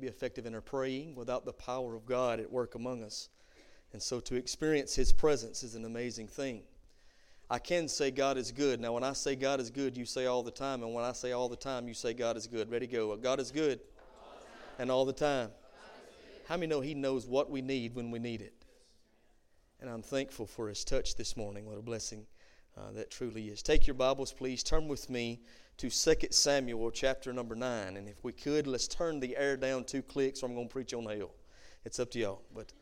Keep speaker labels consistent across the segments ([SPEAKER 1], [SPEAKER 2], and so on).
[SPEAKER 1] be effective in our praying without the power of God at work among us. And so to experience His presence is an amazing thing. I can say God is good. Now, when I say God is good, you say all the time. And when I say all the time, you say God is good. Ready, go. God is good. and all the time. How many know He knows what we need when we need it? And I'm thankful for His touch this morning. What a blessing uh, that truly is. Take your Bibles, please. Turn with me to 2 Samuel chapter number 9. And if we could, let's turn the air down two clicks or I'm going to preach on hell. It's up to y'all. But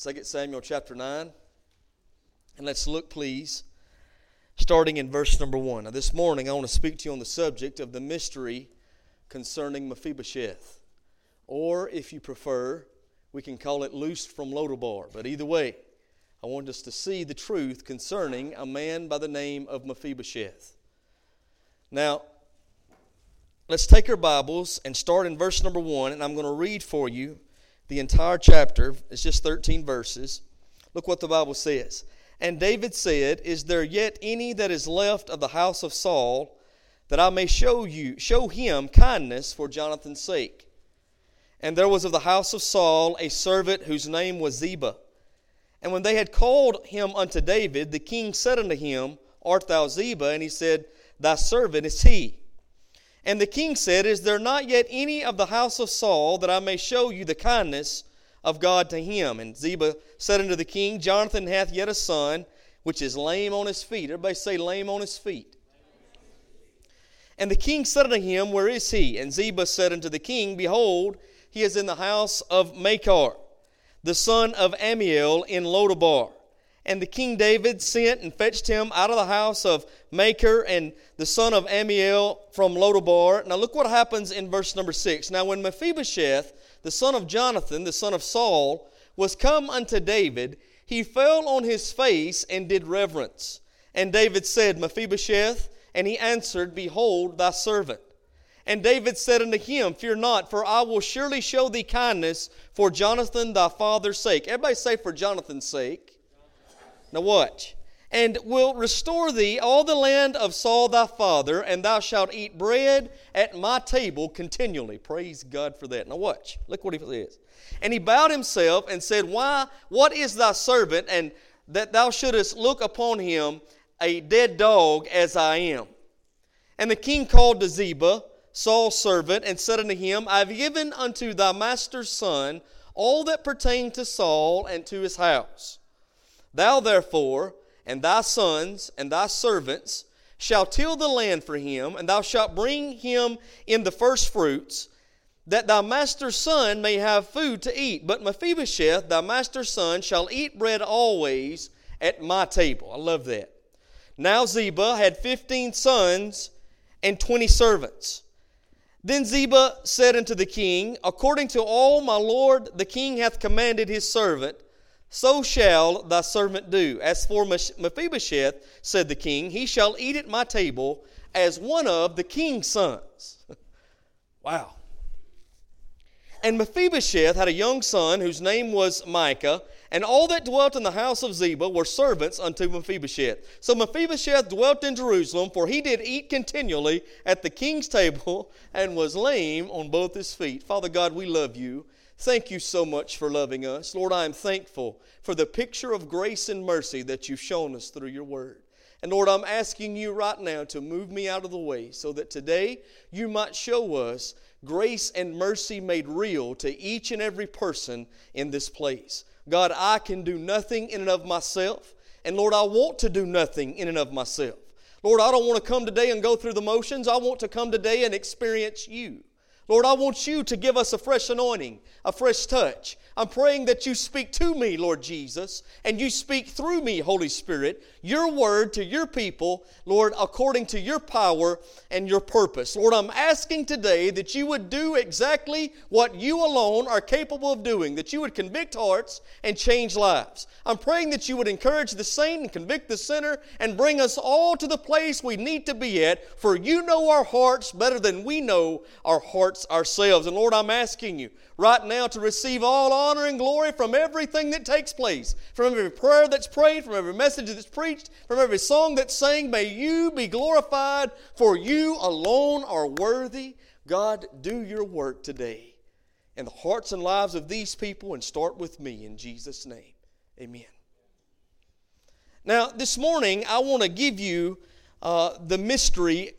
[SPEAKER 1] 2 Samuel chapter 9. And let's look, please, starting in verse number 1. Now, this morning I want to speak to you on the subject of the mystery concerning Mephibosheth. Or, if you prefer, we can call it loosed from Lodabar. But either way, I want us to see the truth concerning a man by the name of Mephibosheth. Now, let's take our Bibles and start in verse number 1, and I'm going to read for you the entire chapter. It's just 13 verses. Look what the Bible says. And David said, Is there yet any that is left of the house of Saul that I may show you show him kindness for Jonathan's sake? And there was of the house of Saul a servant whose name was Ziba. And when they had called him unto David, the king said unto him, Art thou Ziba? And he said, Thy servant is he. And the king said, Is there not yet any of the house of Saul that I may show you the kindness of God to him? And Ziba said unto the king, Jonathan hath yet a son, which is lame on his feet. Everybody say, lame on his feet. And the king said unto him, Where is he? And Ziba said unto the king, Behold, he is in the house of Machir, the son of Ammiel in Lodabar. And the king David sent and fetched him out of the house of Machir and the son of Ammiel from Lodabar. Now look what happens in verse number six. Now when Mephibosheth, the son of Jonathan, the son of Saul, was come unto David, he fell on his face and did reverence. And David said, Mephibosheth, and he answered, Behold, thy servant. And David said unto him, Fear not, for I will surely show thee kindness for Jonathan thy father's sake. Everybody say, For Jonathan's sake. Now watch. And will restore thee all the land of Saul thy father, and thou shalt eat bread at my table continually. Praise God for that. Now watch. Look what he says. And he bowed himself and said, Why, what is thy servant, and that thou shouldest look upon him a dead dog as I am? And the king called to Ziba, Saul's servant, and said unto him, I have given unto thy master's son all that pertained to Saul and to his house. Thou therefore and thy sons and thy servants shall till the land for him, and thou shalt bring him in the first fruits, that thy master's son may have food to eat. But Mephibosheth, thy master's son, shall eat bread always at my table. I love that. Now Ziba had fifteen sons and twenty servants. Then Ziba said unto the king, According to all my lord the king hath commanded his servant, so shall thy servant do. As for Mephibosheth, said the king, he shall eat at my table as one of the king's sons. wow. And Mephibosheth had a young son whose name was Micah, and all that dwelt in the house of Ziba were servants unto Mephibosheth. So Mephibosheth dwelt in Jerusalem, for he did eat continually at the king's table and was lame on both his feet. Father God, we love you. Thank you so much for loving us. Lord, I am thankful for the picture of grace and mercy that you've shown us through your word. And Lord, I'm asking you right now to move me out of the way so that today you might show us grace and mercy made real to each and every person in this place. God, I can do nothing in and of myself. And Lord, I want to do nothing in and of myself. Lord, I don't want to come today and go through the motions. I want to come today and experience you. Lord, I want you to give us a fresh anointing, a fresh touch. I'm praying that you speak to me, Lord Jesus, and you speak through me, Holy Spirit, your word to your people, Lord, according to your power and your purpose. Lord, I'm asking today that you would do exactly what you alone are capable of doing, that you would convict hearts and change lives. I'm praying that you would encourage the saint and convict the sinner and bring us all to the place we need to be at, for you know our hearts better than we know our hearts ourselves. And Lord, I'm asking you right now to receive all honor and glory from everything that takes place, from every prayer that's prayed, from every message that's preached, from every song that's sang. May you be glorified, for you alone are worthy. God, do your work today in the hearts and lives of these people and start with me in Jesus' name. Amen. Now, this morning, I want to give you uh, the mystery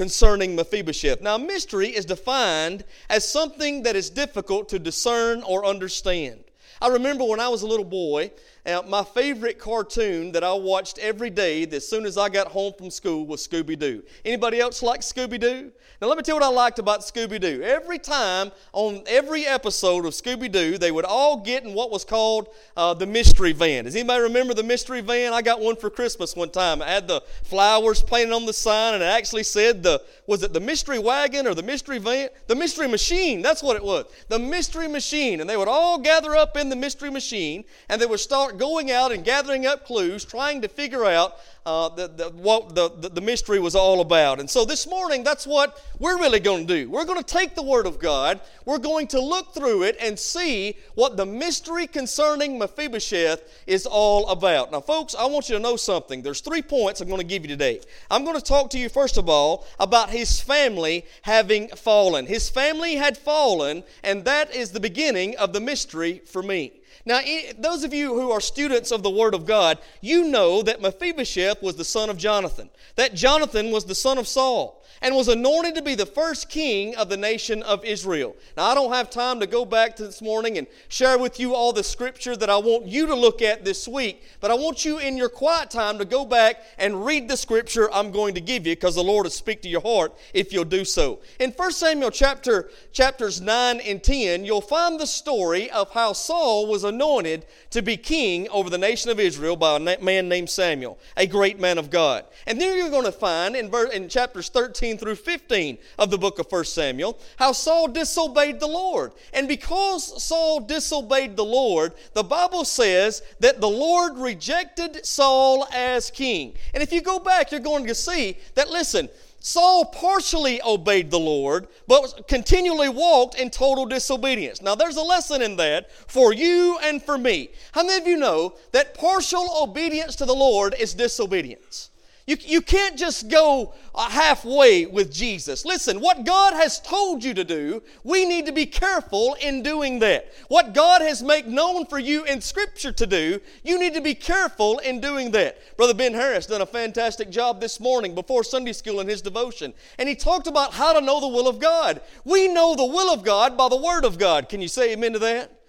[SPEAKER 1] concerning Mephibosheth. Now, mystery is defined as something that is difficult to discern or understand. I remember when I was a little boy, uh, my favorite cartoon that I watched every day as soon as I got home from school was Scooby Doo. Anybody else like Scooby Doo? Now, let me tell you what I liked about Scooby Doo. Every time on every episode of Scooby Doo, they would all get in what was called uh, the mystery van. Does anybody remember the mystery van? I got one for Christmas one time. It had the flowers painted on the sign, and it actually said the was it the mystery wagon or the mystery van? The mystery machine. That's what it was. The mystery machine, and they would all gather up in the mystery machine, and they would start start going out and gathering up clues, trying to figure out uh, the, the, what the, the, the mystery was all about. And so this morning, that's what we're really going to do. We're going to take the Word of God, we're going to look through it and see what the mystery concerning Mephibosheth is all about. Now, folks, I want you to know something. There's three points I'm going to give you today. I'm going to talk to you, first of all, about his family having fallen. His family had fallen, and that is the beginning of the mystery for me. Now, those of you who are students of the Word of God, you know that Mephibosheth was the son of Jonathan, that Jonathan was the son of Saul and was anointed to be the first king of the nation of Israel. Now, I don't have time to go back to this morning and share with you all the scripture that I want you to look at this week, but I want you in your quiet time to go back and read the scripture I'm going to give you because the Lord will speak to your heart if you'll do so. In 1 Samuel chapter chapters 9 and 10, you'll find the story of how Saul was anointed to be king over the nation of Israel by a man named Samuel, a great man of God. And then you're going to find in, in chapters 13 13 through 15 of the book of 1 Samuel, how Saul disobeyed the Lord. And because Saul disobeyed the Lord, the Bible says that the Lord rejected Saul as king. And if you go back, you're going to see that, listen, Saul partially obeyed the Lord, but continually walked in total disobedience. Now, there's a lesson in that for you and for me. How many of you know that partial obedience to the Lord is disobedience? You, you can't just go uh, halfway with Jesus. Listen, what God has told you to do, we need to be careful in doing that. What God has made known for you in Scripture to do, you need to be careful in doing that. Brother Ben Harris done a fantastic job this morning before Sunday school in his devotion, and he talked about how to know the will of God. We know the will of God by the Word of God. Can you say amen to that?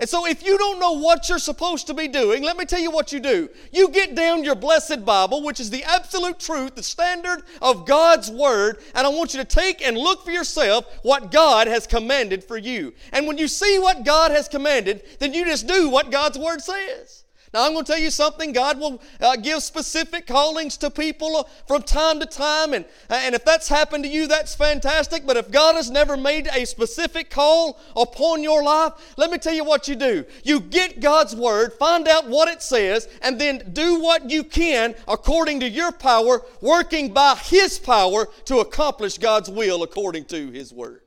[SPEAKER 1] And so, if you don't know what you're supposed to be doing, let me tell you what you do. You get down your blessed Bible, which is the absolute truth, the standard of God's Word, and I want you to take and look for yourself what God has commanded for you. And when you see what God has commanded, then you just do what God's Word says. Now, I'm going to tell you something. God will uh, give specific callings to people from time to time, and, uh, and if that's happened to you, that's fantastic. But if God has never made a specific call upon your life, let me tell you what you do. You get God's Word, find out what it says, and then do what you can according to your power, working by His power to accomplish God's will according to His Word.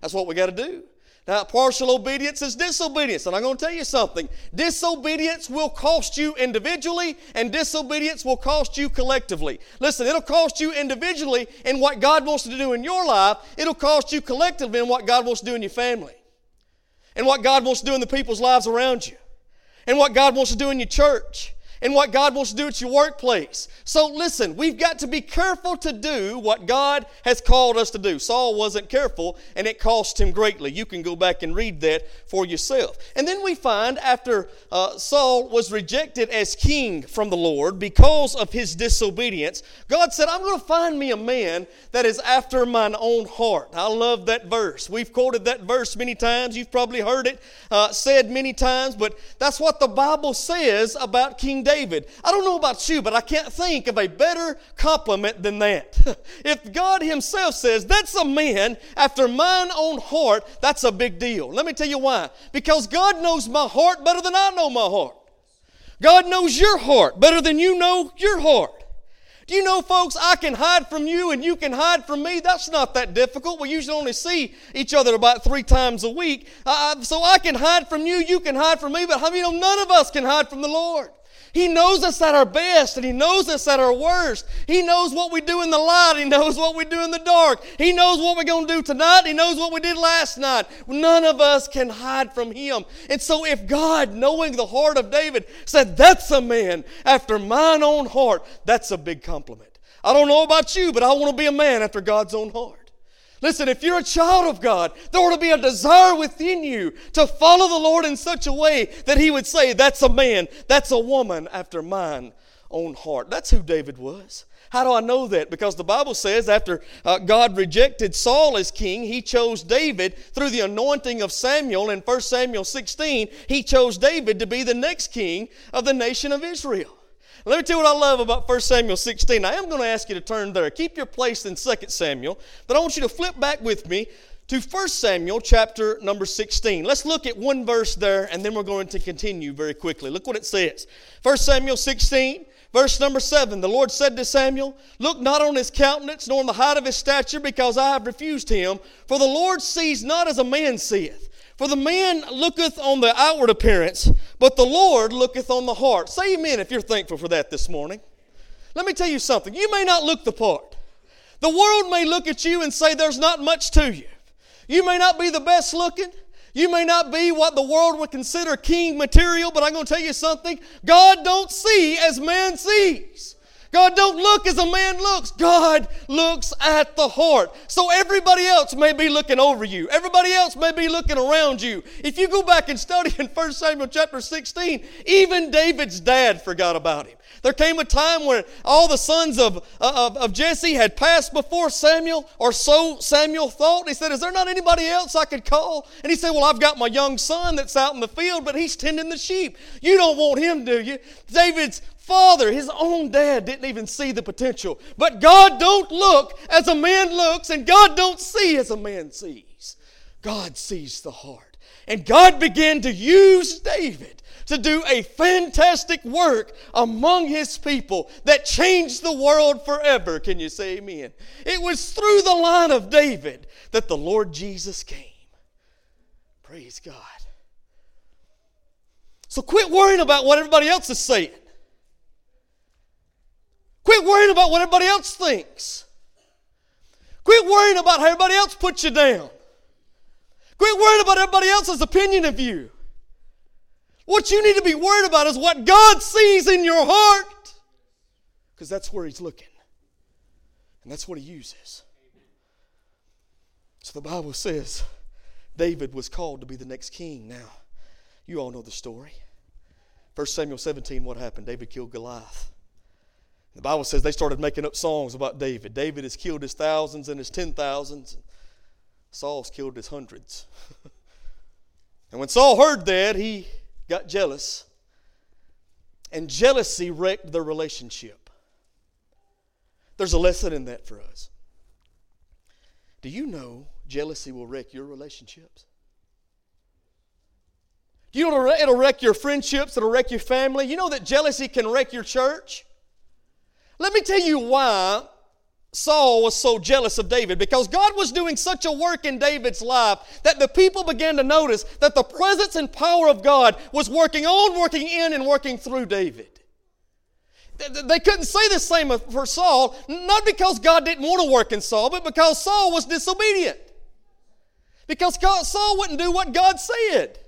[SPEAKER 1] That's what we got to do. Now, partial obedience is disobedience. And I'm going to tell you something disobedience will cost you individually, and disobedience will cost you collectively. Listen, it'll cost you individually in what God wants to do in your life, it'll cost you collectively in what God wants to do in your family, and what God wants to do in the people's lives around you, and what God wants to do in your church and what God wants to do at your workplace. So listen, we've got to be careful to do what God has called us to do. Saul wasn't careful and it cost him greatly. You can go back and read that for yourself. And then we find after uh, Saul was rejected as king from the Lord because of his disobedience, God said, I'm going to find me a man that is after mine own heart. I love that verse. We've quoted that verse many times. You've probably heard it uh, said many times, but that's what the Bible says about King David. David. I don't know about you, but I can't think of a better compliment than that. if God Himself says, That's a man after mine own heart, that's a big deal. Let me tell you why. Because God knows my heart better than I know my heart. God knows your heart better than you know your heart. Do you know, folks, I can hide from you and you can hide from me? That's not that difficult. We usually only see each other about three times a week. Uh, so I can hide from you, you can hide from me, but how many know none of us can hide from the Lord? He knows us at our best and He knows us at our worst. He knows what we do in the light. He knows what we do in the dark. He knows what we're going to do tonight. He knows what we did last night. None of us can hide from Him. And so, if God, knowing the heart of David, said, That's a man after mine own heart, that's a big compliment. I don't know about you, but I want to be a man after God's own heart. Listen, if you're a child of God, there ought to be a desire within you to follow the Lord in such a way that He would say, That's a man, that's a woman after mine own heart. That's who David was. How do I know that? Because the Bible says after uh, God rejected Saul as king, he chose David through the anointing of Samuel in 1 Samuel 16. He chose David to be the next king of the nation of Israel. Let me tell you what I love about 1 Samuel 16. I am going to ask you to turn there. Keep your place in 2 Samuel, but I want you to flip back with me to 1 Samuel chapter number 16. Let's look at one verse there, and then we're going to continue very quickly. Look what it says. 1 Samuel 16, verse number 7. The Lord said to Samuel, Look not on his countenance, nor on the height of his stature, because I have refused him. For the Lord sees not as a man seeth. For the man looketh on the outward appearance, but the Lord looketh on the heart. Say amen if you're thankful for that this morning. Let me tell you something. You may not look the part. The world may look at you and say there's not much to you. You may not be the best looking. You may not be what the world would consider king material, but I'm going to tell you something. God don't see as man sees. God don't look as a man looks. God looks at the heart. So everybody else may be looking over you. Everybody else may be looking around you. If you go back and study in 1 Samuel chapter 16, even David's dad forgot about him. There came a time when all the sons of, uh, of, of Jesse had passed before Samuel, or so Samuel thought. He said, Is there not anybody else I could call? And he said, Well, I've got my young son that's out in the field, but he's tending the sheep. You don't want him, do you? David's father, his own dad, didn't even see the potential. But God don't look as a man looks, and God don't see as a man sees. God sees the heart. And God began to use David to do a fantastic work among his people that changed the world forever. Can you say amen? It was through the line of David that the Lord Jesus came. Praise God. So quit worrying about what everybody else is saying. Quit worrying about what everybody else thinks. Quit worrying about how everybody else puts you down. Quit worrying about everybody else's opinion of you. What you need to be worried about is what God sees in your heart. Because that's where He's looking. And that's what He uses. So the Bible says David was called to be the next king. Now, you all know the story. 1 Samuel 17, what happened? David killed Goliath. The Bible says they started making up songs about David. David has killed his thousands and his ten thousands. Saul's killed his hundreds. and when Saul heard that, he got jealous. And jealousy wrecked their relationship. There's a lesson in that for us. Do you know jealousy will wreck your relationships? You know it'll wreck your friendships, it'll wreck your family? You know that jealousy can wreck your church? Let me tell you why Saul was so jealous of David because God was doing such a work in David's life that the people began to notice that the presence and power of God was working on, working in, and working through David. They couldn't say the same for Saul, not because God didn't want to work in Saul, but because Saul was disobedient. Because Saul wouldn't do what God said.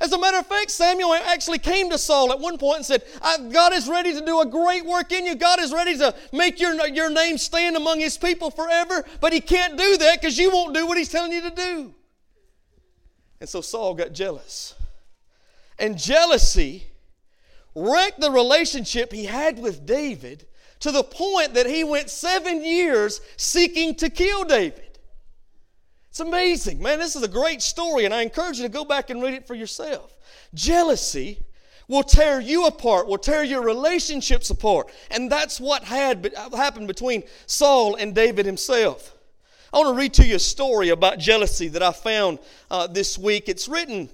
[SPEAKER 1] As a matter of fact, Samuel actually came to Saul at one point and said, God is ready to do a great work in you. God is ready to make your, your name stand among his people forever, but he can't do that because you won't do what he's telling you to do. And so Saul got jealous. And jealousy wrecked the relationship he had with David to the point that he went seven years seeking to kill David. It's amazing. Man, this is a great story, and I encourage you to go back and read it for yourself. Jealousy will tear you apart, will tear your relationships apart. And that's what had happened between Saul and David himself. I want to read to you a story about jealousy that I found uh, this week. It's written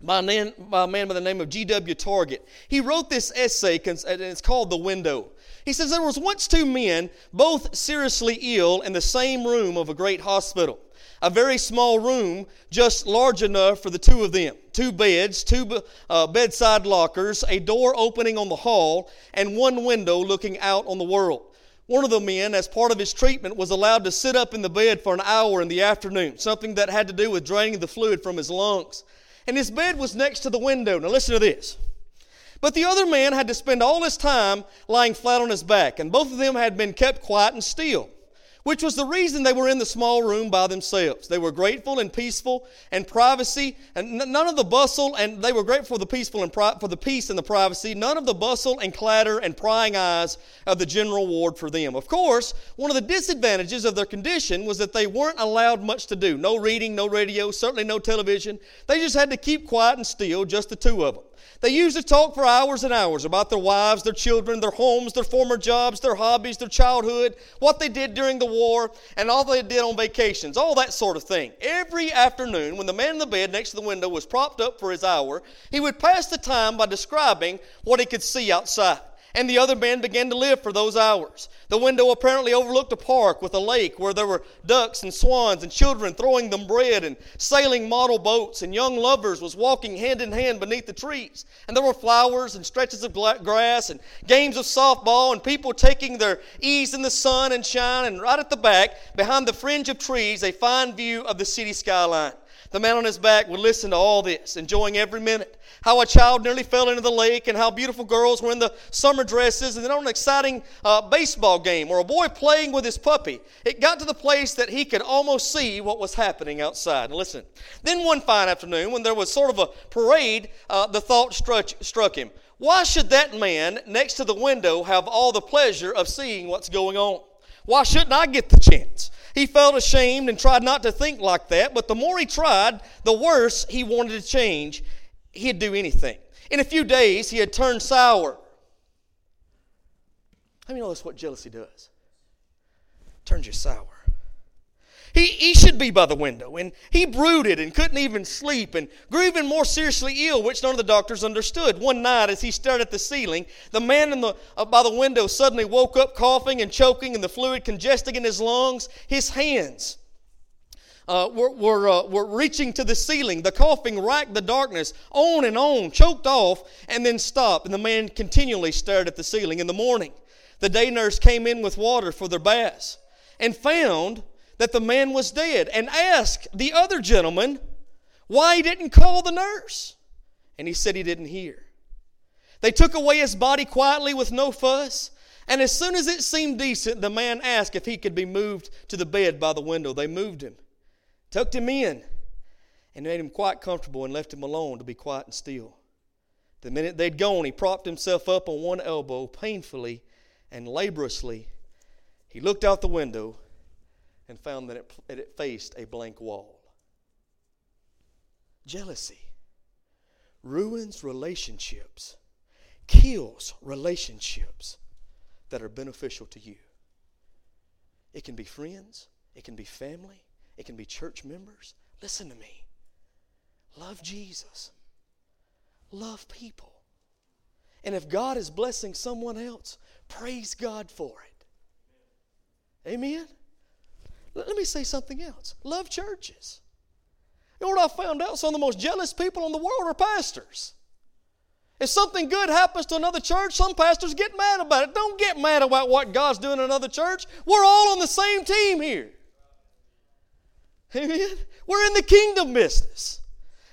[SPEAKER 1] by a, man, by a man by the name of G.W. Target. He wrote this essay, and it's called The Window. He says, There was once two men, both seriously ill, in the same room of a great hospital. A very small room, just large enough for the two of them. Two beds, two uh, bedside lockers, a door opening on the hall, and one window looking out on the world. One of the men, as part of his treatment, was allowed to sit up in the bed for an hour in the afternoon, something that had to do with draining the fluid from his lungs. And his bed was next to the window. Now, listen to this. But the other man had to spend all his time lying flat on his back, and both of them had been kept quiet and still, which was the reason they were in the small room by themselves. They were grateful and peaceful and privacy, and none of the bustle, and they were grateful for the peaceful and pri- for the peace and the privacy, none of the bustle and clatter and prying eyes of the general ward for them. Of course, one of the disadvantages of their condition was that they weren't allowed much to do. No reading, no radio, certainly no television. They just had to keep quiet and still, just the two of them. They used to talk for hours and hours about their wives, their children, their homes, their former jobs, their hobbies, their childhood, what they did during the war, and all they did on vacations, all that sort of thing. Every afternoon, when the man in the bed next to the window was propped up for his hour, he would pass the time by describing what he could see outside and the other man began to live for those hours. The window apparently overlooked a park with a lake where there were ducks and swans and children throwing them bread and sailing model boats and young lovers was walking hand in hand beneath the trees. And there were flowers and stretches of grass and games of softball and people taking their ease in the sun and shine and right at the back behind the fringe of trees a fine view of the city skyline. The man on his back would listen to all this, enjoying every minute. How a child nearly fell into the lake, and how beautiful girls were in the summer dresses, and then on an exciting uh, baseball game or a boy playing with his puppy. It got to the place that he could almost see what was happening outside. Now listen. Then one fine afternoon, when there was sort of a parade, uh, the thought struck, struck him why should that man next to the window have all the pleasure of seeing what's going on? Why shouldn't I get the chance? He felt ashamed and tried not to think like that, but the more he tried, the worse he wanted to change. He'd do anything. In a few days, he had turned sour. How many know that's what jealousy does? Turns you sour. He, he should be by the window. And he brooded and couldn't even sleep and grew even more seriously ill, which none of the doctors understood. One night, as he stared at the ceiling, the man in the, uh, by the window suddenly woke up coughing and choking and the fluid congesting in his lungs. His hands uh, were, were, uh, were reaching to the ceiling. The coughing racked the darkness on and on, choked off, and then stopped. And the man continually stared at the ceiling. In the morning, the day nurse came in with water for their baths and found that the man was dead and asked the other gentleman why he didn't call the nurse. And he said he didn't hear. They took away his body quietly with no fuss. And as soon as it seemed decent, the man asked if he could be moved to the bed by the window. They moved him, tucked him in, and made him quite comfortable and left him alone to be quiet and still. The minute they'd gone, he propped himself up on one elbow, painfully and laboriously. He looked out the window and found that it, it faced a blank wall. Jealousy ruins relationships, kills relationships that are beneficial to you. It can be friends, it can be family, it can be church members. Listen to me. Love Jesus, love people. And if God is blessing someone else, praise God for it. Amen? Let me say something else. Love churches. You know what I found out? Some of the most jealous people in the world are pastors. If something good happens to another church, some pastors get mad about it. Don't get mad about what God's doing in another church. We're all on the same team here. Amen? We're in the kingdom business.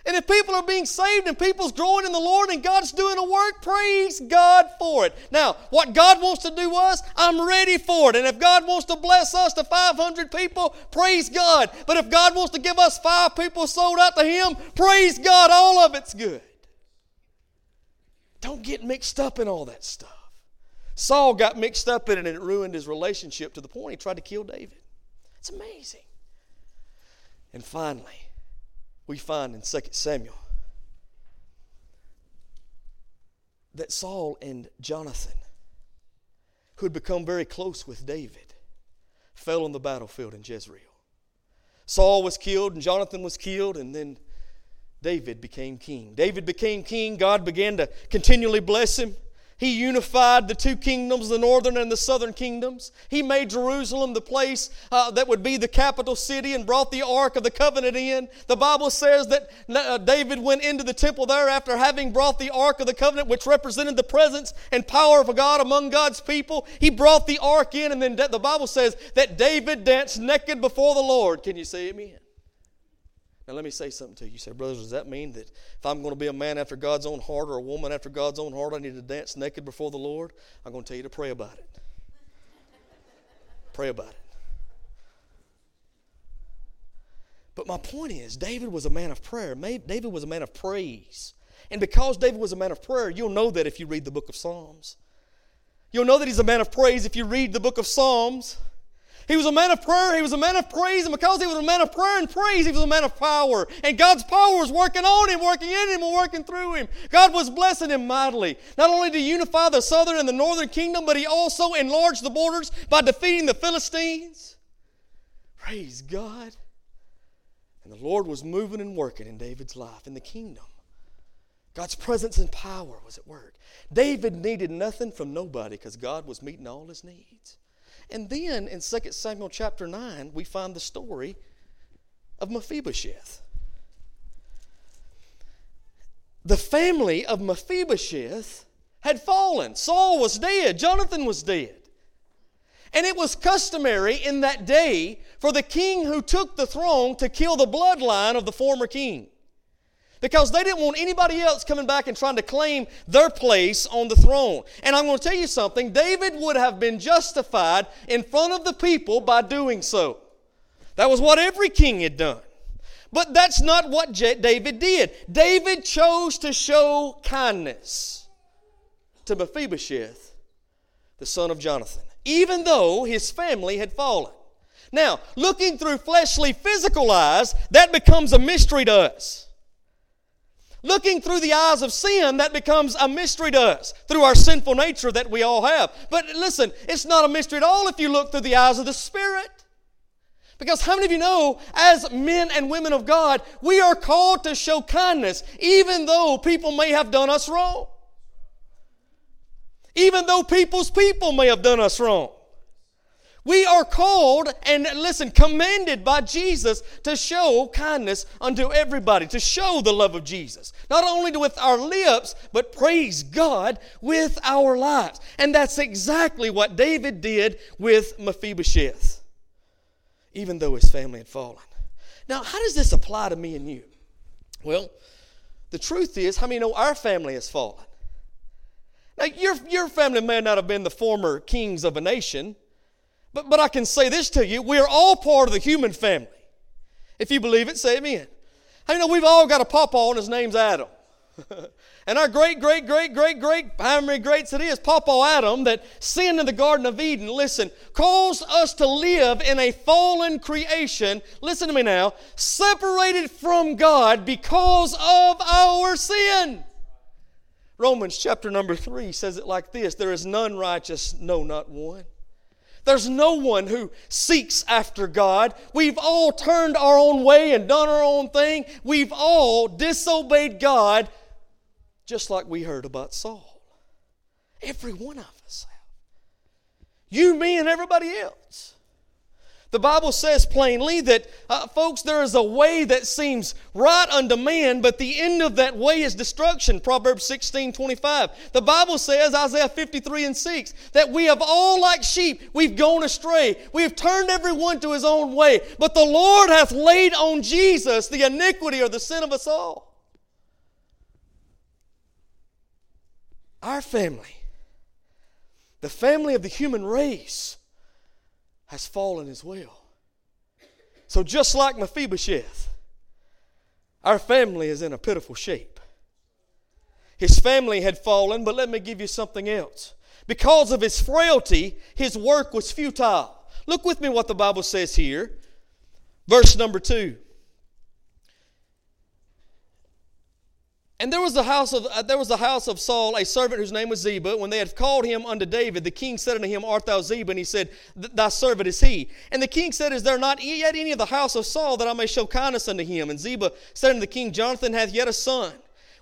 [SPEAKER 1] And if people are being saved and people's growing in the Lord and God's doing a work, praise God for it. Now, what God wants to do us, I'm ready for it. And if God wants to bless us to 500 people, praise God. But if God wants to give us five people sold out to Him, praise God, all of it's good. Don't get mixed up in all that stuff. Saul got mixed up in it and it ruined his relationship to the point he tried to kill David. It's amazing. And finally, we find in 2 Samuel that Saul and Jonathan, who had become very close with David, fell on the battlefield in Jezreel. Saul was killed and Jonathan was killed, and then David became king. David became king. God began to continually bless him. He unified the two kingdoms, the northern and the southern kingdoms. He made Jerusalem the place uh, that would be the capital city and brought the Ark of the Covenant in. The Bible says that uh, David went into the temple there after having brought the Ark of the Covenant, which represented the presence and power of God among God's people. He brought the Ark in, and then the Bible says that David danced naked before the Lord. Can you say amen? Now, let me say something to you. You say, brothers, does that mean that if I'm going to be a man after God's own heart or a woman after God's own heart, I need to dance naked before the Lord? I'm going to tell you to pray about it. pray about it. But my point is, David was a man of prayer. David was a man of praise. And because David was a man of prayer, you'll know that if you read the book of Psalms. You'll know that he's a man of praise if you read the book of Psalms. He was a man of prayer. He was a man of praise. And because he was a man of prayer and praise, he was a man of power. And God's power was working on him, working in him, and working through him. God was blessing him mightily. Not only to unify the southern and the northern kingdom, but he also enlarged the borders by defeating the Philistines. Praise God. And the Lord was moving and working in David's life, in the kingdom. God's presence and power was at work. David needed nothing from nobody because God was meeting all his needs. And then in 2 Samuel chapter 9, we find the story of Mephibosheth. The family of Mephibosheth had fallen. Saul was dead, Jonathan was dead. And it was customary in that day for the king who took the throne to kill the bloodline of the former king because they didn't want anybody else coming back and trying to claim their place on the throne. And I'm going to tell you something David would have been justified in front of the people by doing so. That was what every king had done. But that's not what David did. David chose to show kindness to Mephibosheth, the son of Jonathan, even though his family had fallen. Now, looking through fleshly, physical eyes, that becomes a mystery to us. Looking through the eyes of sin, that becomes a mystery to us through our sinful nature that we all have. But listen, it's not a mystery at all if you look through the eyes of the Spirit. Because how many of you know, as men and women of God, we are called to show kindness even though people may have done us wrong? Even though people's people may have done us wrong. We are called and listen, commanded by Jesus to show kindness unto everybody, to show the love of Jesus. Not only with our lips, but praise God with our lives. And that's exactly what David did with Mephibosheth, even though his family had fallen. Now, how does this apply to me and you? Well, the truth is, how many know our family has fallen? Now, your, your family may not have been the former kings of a nation but, but I can say this to you we are all part of the human family. If you believe it, say amen. I know we've all got a papa and his name's Adam. and our great, great, great, great, great, how many greats it is, Papa Adam, that sinned in the Garden of Eden, listen, caused us to live in a fallen creation, listen to me now, separated from God because of our sin. Romans chapter number 3 says it like this There is none righteous, no, not one. There's no one who seeks after God. We've all turned our own way and done our own thing. We've all disobeyed God, just like we heard about Saul. Every one of us have. You, me, and everybody else. The Bible says plainly that, uh, folks, there is a way that seems right unto man, but the end of that way is destruction. Proverbs 16 25. The Bible says, Isaiah 53 and 6, that we have all like sheep, we've gone astray. We have turned everyone to his own way, but the Lord hath laid on Jesus the iniquity or the sin of us all. Our family, the family of the human race, has fallen as well. So, just like Mephibosheth, our family is in a pitiful shape. His family had fallen, but let me give you something else. Because of his frailty, his work was futile. Look with me what the Bible says here. Verse number two. And there was the house of uh, there was the house of Saul, a servant whose name was Ziba. When they had called him unto David, the king said unto him, Art thou Ziba? And he said, Thy servant is he. And the king said, Is there not yet any of the house of Saul that I may show kindness unto him? And Ziba said unto the king, Jonathan hath yet a son,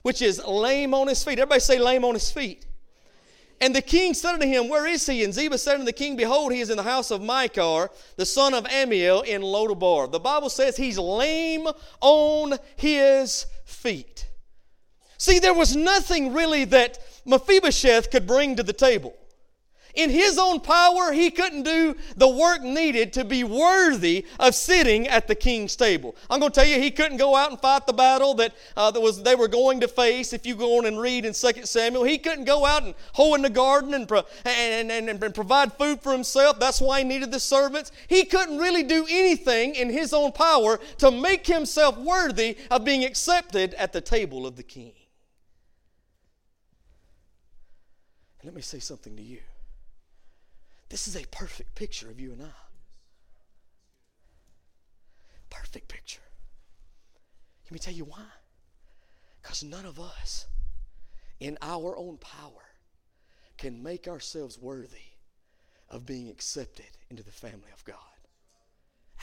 [SPEAKER 1] which is lame on his feet. Everybody say lame on his feet. And the king said unto him, Where is he? And Ziba said unto the king, Behold, he is in the house of Machir, the son of Ammiel, in Lodabar. The Bible says he's lame on his feet. See, there was nothing really that Mephibosheth could bring to the table. In his own power, he couldn't do the work needed to be worthy of sitting at the king's table. I'm going to tell you, he couldn't go out and fight the battle that, uh, that was, they were going to face. If you go on and read in 2 Samuel, he couldn't go out and hoe in the garden and, pro- and, and, and, and provide food for himself. That's why he needed the servants. He couldn't really do anything in his own power to make himself worthy of being accepted at the table of the king. Let me say something to you. This is a perfect picture of you and I. Perfect picture. Let me tell you why. Because none of us, in our own power, can make ourselves worthy of being accepted into the family of God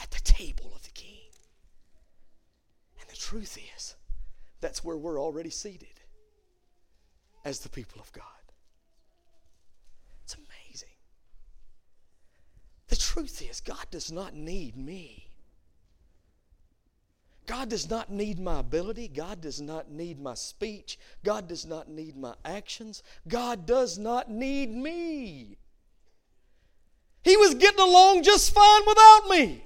[SPEAKER 1] at the table of the King. And the truth is, that's where we're already seated as the people of God. The truth is, God does not need me. God does not need my ability. God does not need my speech. God does not need my actions. God does not need me. He was getting along just fine without me.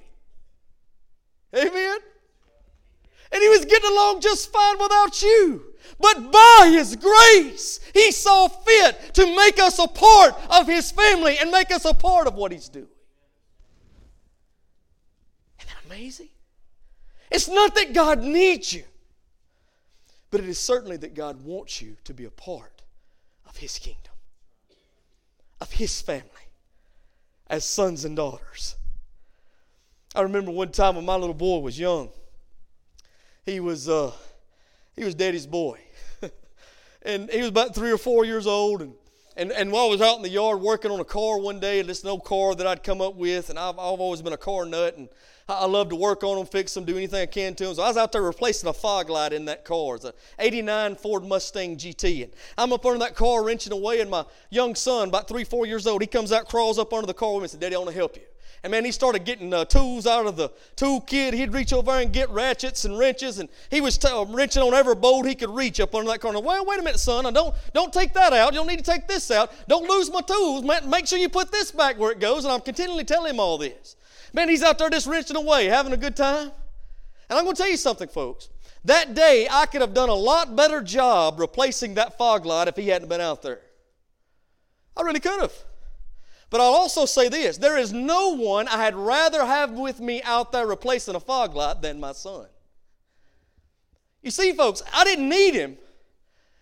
[SPEAKER 1] Amen? And he was getting along just fine without you. But by His grace, He saw fit to make us a part of His family and make us a part of what He's doing amazing? It's not that God needs you, but it is certainly that God wants you to be a part of His kingdom, of His family, as sons and daughters. I remember one time when my little boy was young. He was uh, he was daddy's boy, and he was about three or four years old, and and, and while I was out in the yard working on a car one day, this old car that I'd come up with, and I've, I've always been a car nut, and I love to work on them, fix them, do anything I can to them. So I was out there replacing a fog light in that car. It's a 89 Ford Mustang GT. And I'm up under that car wrenching away, and my young son, about three, four years old, he comes out, crawls up under the car with me and said, Daddy, I want to help you. And man, he started getting uh, tools out of the tool kit. He'd reach over and get ratchets and wrenches, and he was t- uh, wrenching on every bolt he could reach up under that corner. Well, wait a minute, son. I don't don't take that out. You don't need to take this out. Don't lose my tools. Make sure you put this back where it goes. And I'm continually telling him all this. Man, he's out there just wrenching away, having a good time. And I'm going to tell you something, folks. That day, I could have done a lot better job replacing that fog light if he hadn't been out there. I really could have. But I'll also say this there is no one I had rather have with me out there replacing a fog light than my son. You see, folks, I didn't need him,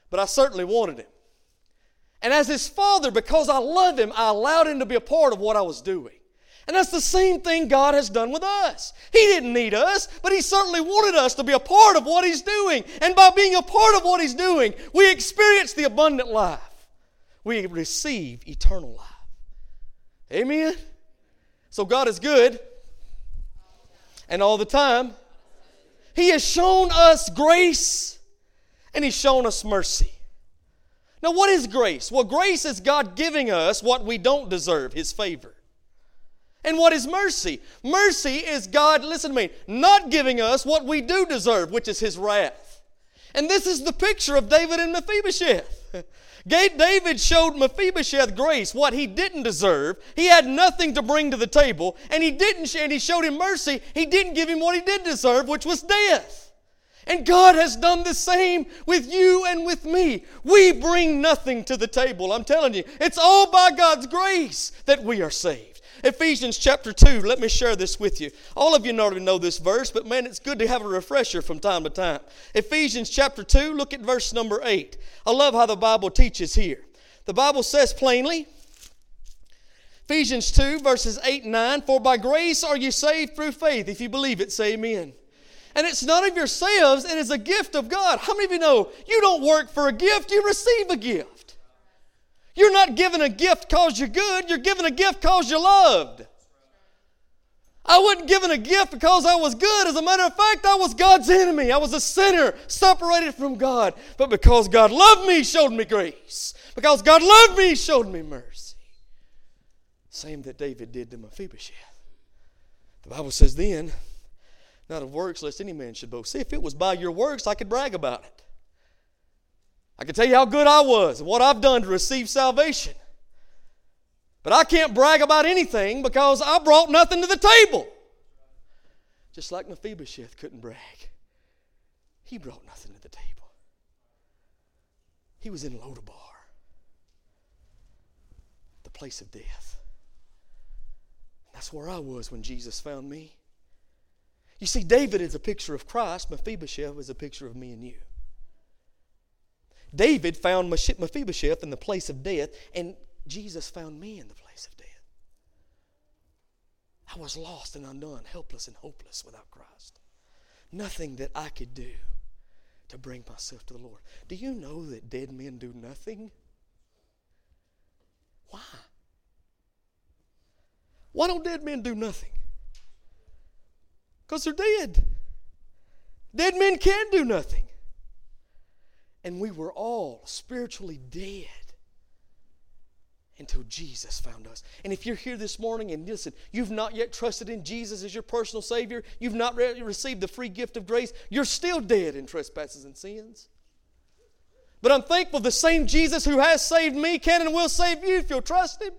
[SPEAKER 1] but I certainly wanted him. And as his father, because I love him, I allowed him to be a part of what I was doing. And that's the same thing God has done with us. He didn't need us, but He certainly wanted us to be a part of what He's doing. And by being a part of what He's doing, we experience the abundant life. We receive eternal life. Amen? So God is good. And all the time, He has shown us grace and He's shown us mercy. Now, what is grace? Well, grace is God giving us what we don't deserve, His favor. And what is mercy? Mercy is God, listen to me, not giving us what we do deserve, which is His wrath. And this is the picture of David and Mephibosheth. David showed Mephibosheth grace, what he didn't deserve. He had nothing to bring to the table, and he didn't. And he showed him mercy. He didn't give him what he did deserve, which was death. And God has done the same with you and with me. We bring nothing to the table. I'm telling you, it's all by God's grace that we are saved. Ephesians chapter 2, let me share this with you. All of you already know this verse, but man, it's good to have a refresher from time to time. Ephesians chapter 2, look at verse number 8. I love how the Bible teaches here. The Bible says plainly, Ephesians 2, verses 8 and 9, For by grace are you saved through faith. If you believe it, say amen. And it's not of yourselves, it is a gift of God. How many of you know you don't work for a gift, you receive a gift? You're not given a gift because you're good, you're given a gift because you're loved. I wasn't given a gift because I was good. As a matter of fact, I was God's enemy. I was a sinner separated from God. But because God loved me, showed me grace. Because God loved me, He showed me mercy. Same that David did to Mephibosheth. The Bible says then, not of works, lest any man should boast. See, if it was by your works, I could brag about it. I can tell you how good I was and what I've done to receive salvation. But I can't brag about anything because I brought nothing to the table. Just like Mephibosheth couldn't brag. He brought nothing to the table. He was in Lodabar, the place of death. That's where I was when Jesus found me. You see, David is a picture of Christ, Mephibosheth is a picture of me and you. David found Mephibosheth in the place of death, and Jesus found me in the place of death. I was lost and undone, helpless and hopeless without Christ. Nothing that I could do to bring myself to the Lord. Do you know that dead men do nothing? Why? Why don't dead men do nothing? Because they're dead. Dead men can do nothing. And we were all spiritually dead until Jesus found us. And if you're here this morning and listen, you've not yet trusted in Jesus as your personal Savior, you've not re- received the free gift of grace, you're still dead in trespasses and sins. But I'm thankful the same Jesus who has saved me can and will save you if you'll trust Him.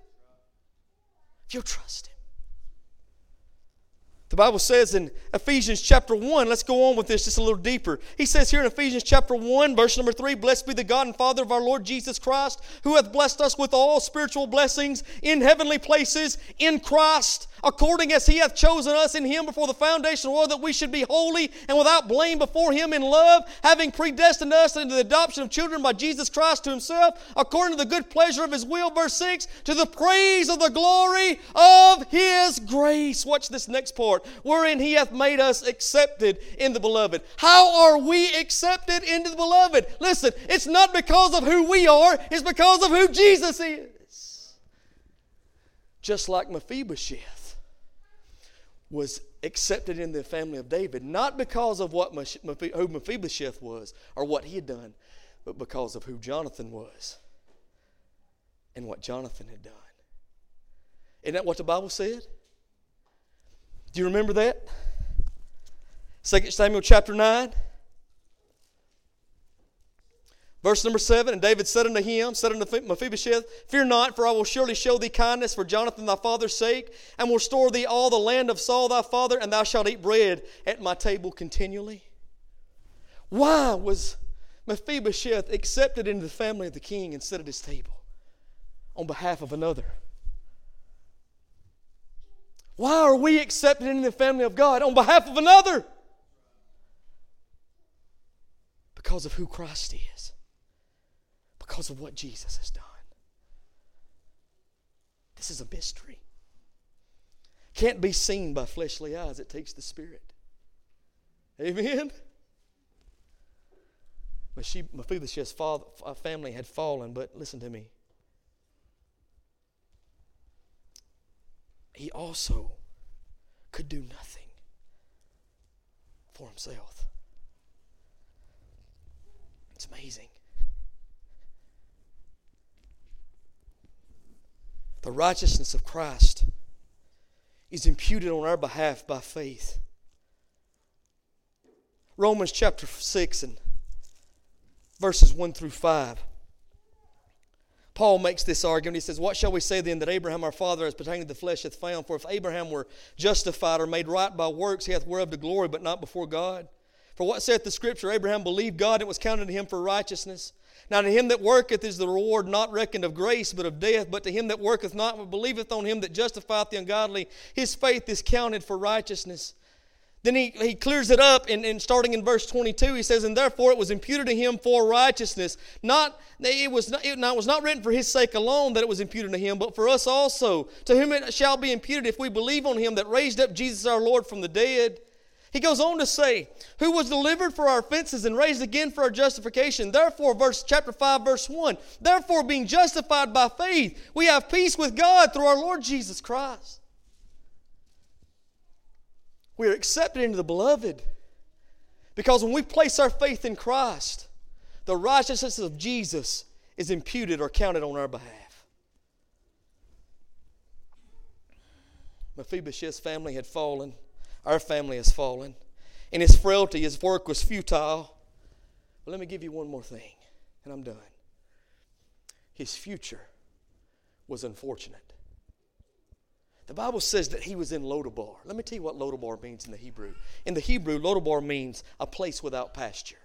[SPEAKER 1] If you'll trust Him. The Bible says in Ephesians chapter 1, let's go on with this just a little deeper. He says here in Ephesians chapter 1, verse number 3 Blessed be the God and Father of our Lord Jesus Christ, who hath blessed us with all spiritual blessings in heavenly places in Christ according as he hath chosen us in him before the foundation of the world, that we should be holy and without blame before him in love, having predestined us into the adoption of children by Jesus Christ to himself, according to the good pleasure of his will. Verse 6 To the praise of the glory of his grace. Watch this next part. Wherein he hath made us accepted in the beloved. How are we accepted into the beloved? Listen, it's not because of who we are, it's because of who Jesus is. Just like Mephibosheth was accepted in the family of David, not because of what who Mephibosheth was or what he had done, but because of who Jonathan was and what Jonathan had done. Isn't that what the Bible said? Do you remember that? 2 Samuel chapter 9. Verse number seven, and David said unto him, said unto Mephibosheth, Fear not, for I will surely show thee kindness for Jonathan thy father's sake, and will restore thee all the land of Saul thy father, and thou shalt eat bread at my table continually. Why was Mephibosheth accepted into the family of the king and set at his table on behalf of another? Why are we accepted into the family of God on behalf of another? Because of who Christ is because of what Jesus has done. This is a mystery. Can't be seen by fleshly eyes, it takes the Spirit. Amen? Mephibosheth's father, uh, family had fallen, but listen to me. He also could do nothing for himself. It's amazing. The righteousness of Christ is imputed on our behalf by faith. Romans chapter 6 and verses 1 through 5. Paul makes this argument. He says, What shall we say then that Abraham our father, as pertaining to the flesh, hath found? For if Abraham were justified or made right by works, he hath whereof to glory, but not before God. For what saith the Scripture? Abraham believed God, and it was counted to him for righteousness. Now to him that worketh is the reward not reckoned of grace, but of death. But to him that worketh not, but believeth on him that justifieth the ungodly, his faith is counted for righteousness. Then he, he clears it up, and, and starting in verse 22, he says, And therefore it was imputed to him for righteousness. Not, it was not, it, now, it was not written for his sake alone that it was imputed to him, but for us also, to whom it shall be imputed if we believe on him that raised up Jesus our Lord from the dead he goes on to say, Who was delivered for our offenses and raised again for our justification. Therefore, verse chapter 5, verse 1. Therefore, being justified by faith, we have peace with God through our Lord Jesus Christ. We are accepted into the beloved. Because when we place our faith in Christ, the righteousness of Jesus is imputed or counted on our behalf. Mephibosheth's family had fallen. Our family has fallen. In his frailty, his work was futile. But let me give you one more thing, and I'm done. His future was unfortunate. The Bible says that he was in Lodabar. Let me tell you what Lodabar means in the Hebrew. In the Hebrew, Lodabar means a place without pasture.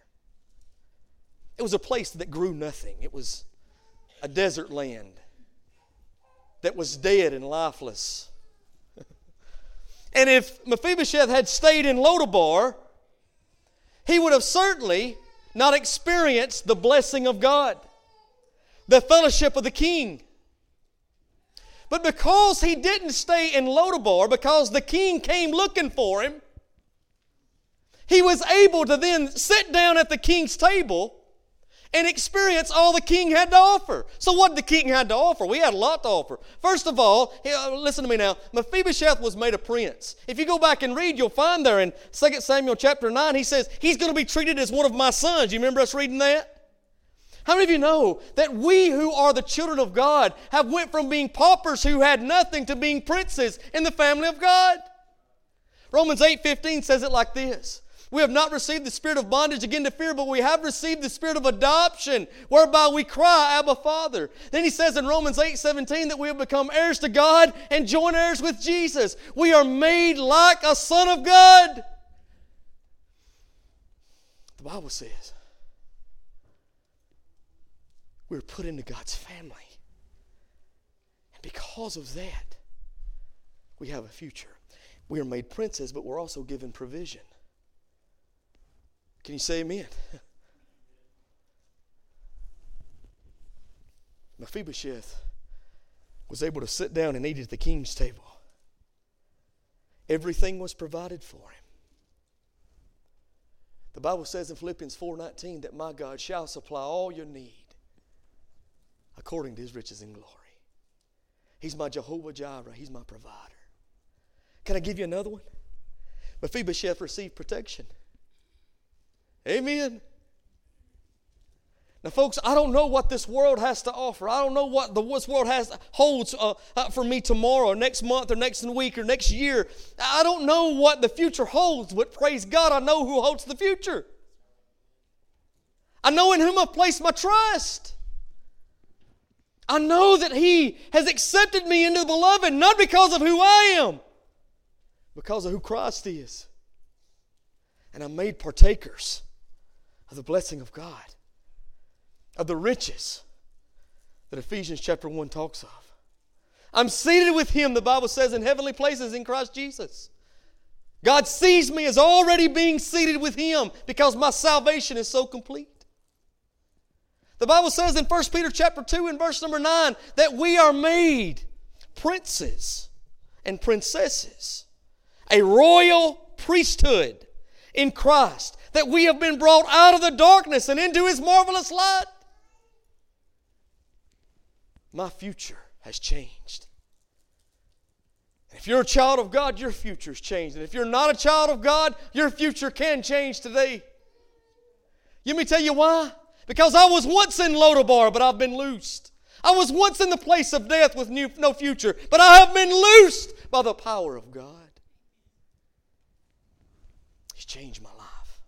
[SPEAKER 1] It was a place that grew nothing. It was a desert land that was dead and lifeless. and if Mephibosheth had stayed in Lodabar, he would have certainly not experienced the blessing of God, the fellowship of the king. But because he didn't stay in Lodabar, because the king came looking for him, he was able to then sit down at the king's table and experience all the king had to offer. So, what did the king had to offer? We had a lot to offer. First of all, uh, listen to me now. Mephibosheth was made a prince. If you go back and read, you'll find there in 2 Samuel chapter 9, he says, He's going to be treated as one of my sons. You remember us reading that? How many of you know that we who are the children of God have went from being paupers who had nothing to being princes in the family of God? Romans 8:15 says it like this. We have not received the spirit of bondage again to fear, but we have received the spirit of adoption, whereby we cry, Abba, Father. Then he says in Romans 8 17 that we have become heirs to God and joint heirs with Jesus. We are made like a son of God. The Bible says we're put into God's family. And because of that, we have a future. We are made princes, but we're also given provision. Can you say amen? Mephibosheth was able to sit down and eat at the king's table. Everything was provided for him. The Bible says in Philippians 4:19 that my God shall supply all your need according to his riches and glory. He's my Jehovah Jireh, he's my provider. Can I give you another one? Mephibosheth received protection. Amen. Now, folks, I don't know what this world has to offer. I don't know what the this world has holds uh, for me tomorrow, or next month, or next week, or next year. I don't know what the future holds, but praise God, I know who holds the future. I know in whom I've placed my trust. I know that He has accepted me into the beloved, not because of who I am, because of who Christ is. And I'm made partakers of the blessing of God, of the riches that Ephesians chapter 1 talks of. I'm seated with Him, the Bible says, in heavenly places in Christ Jesus. God sees me as already being seated with Him because my salvation is so complete. The Bible says in 1 Peter chapter 2 and verse number 9 that we are made princes and princesses, a royal priesthood in Christ that we have been brought out of the darkness and into His marvelous light. My future has changed. If you're a child of God, your future's changed. And if you're not a child of God, your future can change today. Let me tell you why. Because I was once in Lodabar, but I've been loosed. I was once in the place of death with new, no future, but I have been loosed by the power of God. He's changed my life.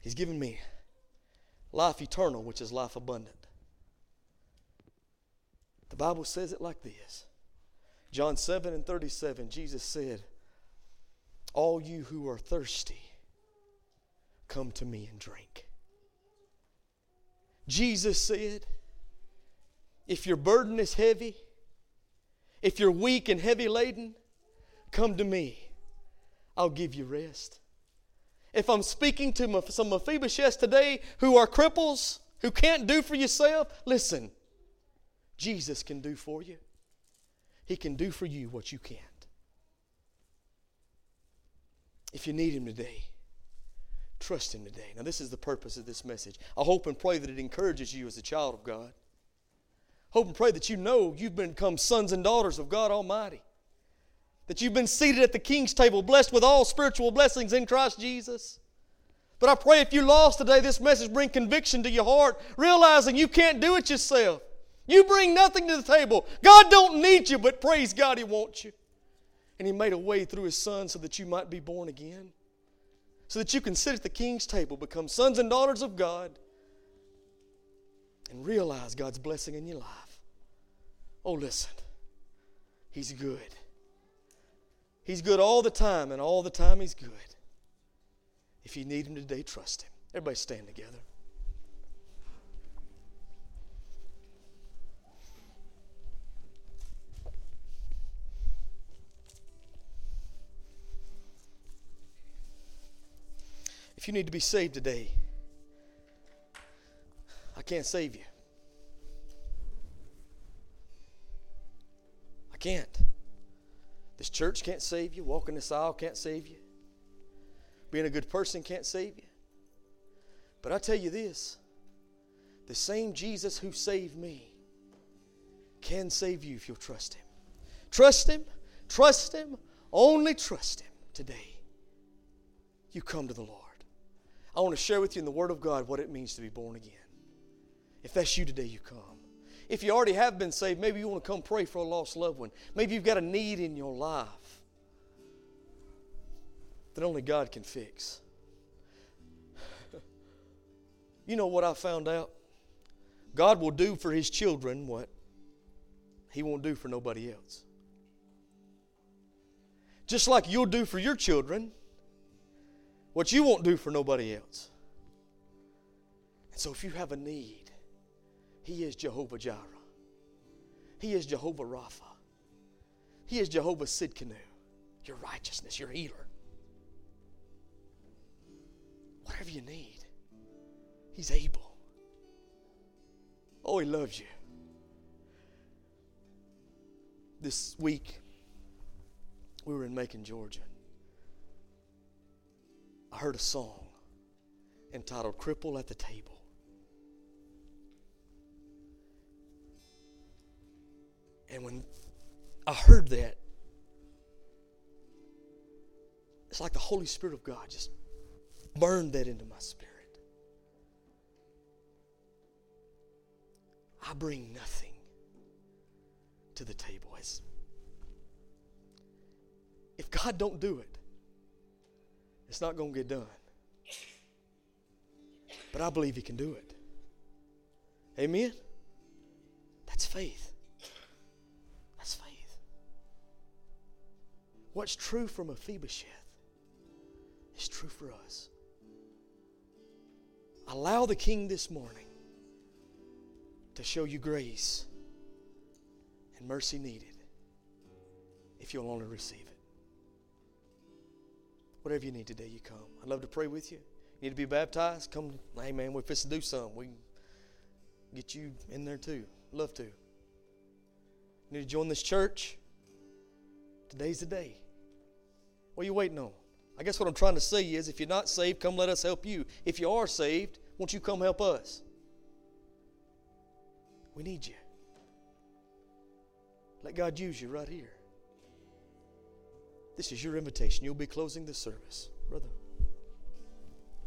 [SPEAKER 1] He's given me life eternal, which is life abundant. The Bible says it like this John 7 and 37, Jesus said, All you who are thirsty, come to me and drink. Jesus said, If your burden is heavy, if you're weak and heavy laden, come to me. I'll give you rest if I'm speaking to some Mephibosheths today who are cripples, who can't do for yourself, listen, Jesus can do for you. He can do for you what you can't. If you need Him today, trust Him today. Now, this is the purpose of this message. I hope and pray that it encourages you as a child of God. Hope and pray that you know you've become sons and daughters of God Almighty that you've been seated at the king's table, blessed with all spiritual blessings in Christ Jesus. But I pray if you lost today, this message bring conviction to your heart, realizing you can't do it yourself. You bring nothing to the table. God don't need you, but praise God, He wants you. And He made a way through His Son so that you might be born again, so that you can sit at the King's table, become sons and daughters of God, and realize God's blessing in your life. Oh, listen, He's good. He's good all the time, and all the time He's good. If you need Him today, trust Him. Everybody stand together. If you need to be saved today, I can't save you. I can't. This church can't save you. Walking this aisle can't save you. Being a good person can't save you. But I tell you this the same Jesus who saved me can save you if you'll trust Him. Trust Him, trust Him, only trust Him today. You come to the Lord. I want to share with you in the Word of God what it means to be born again. If that's you today, you come. If you already have been saved, maybe you want to come pray for a lost loved one. Maybe you've got a need in your life that only God can fix. you know what I found out? God will do for His children what He won't do for nobody else. Just like you'll do for your children what you won't do for nobody else. And so if you have a need, He is Jehovah Jireh. He is Jehovah Rapha. He is Jehovah Tsidkenu, your righteousness, your healer. Whatever you need, He's able. Oh, He loves you. This week, we were in Macon, Georgia. I heard a song entitled Cripple at the Table. And when I heard that, it's like the Holy Spirit of God just burned that into my spirit. I bring nothing to the table. As if God don't do it, it's not going to get done. But I believe He can do it. Amen? That's faith. That's faith. What's true for Mephibosheth is true for us. Allow the King this morning to show you grace and mercy needed if you'll only receive it. Whatever you need today, you come. I'd love to pray with you. You need to be baptized? Come, hey man, we're fixing to do something. We get you in there too. Love to. You need to join this church? Today's the day. What are you waiting on? I guess what I'm trying to say is if you're not saved, come let us help you. If you are saved, won't you come help us? We need you. Let God use you right here. This is your invitation. You'll be closing the service, brother.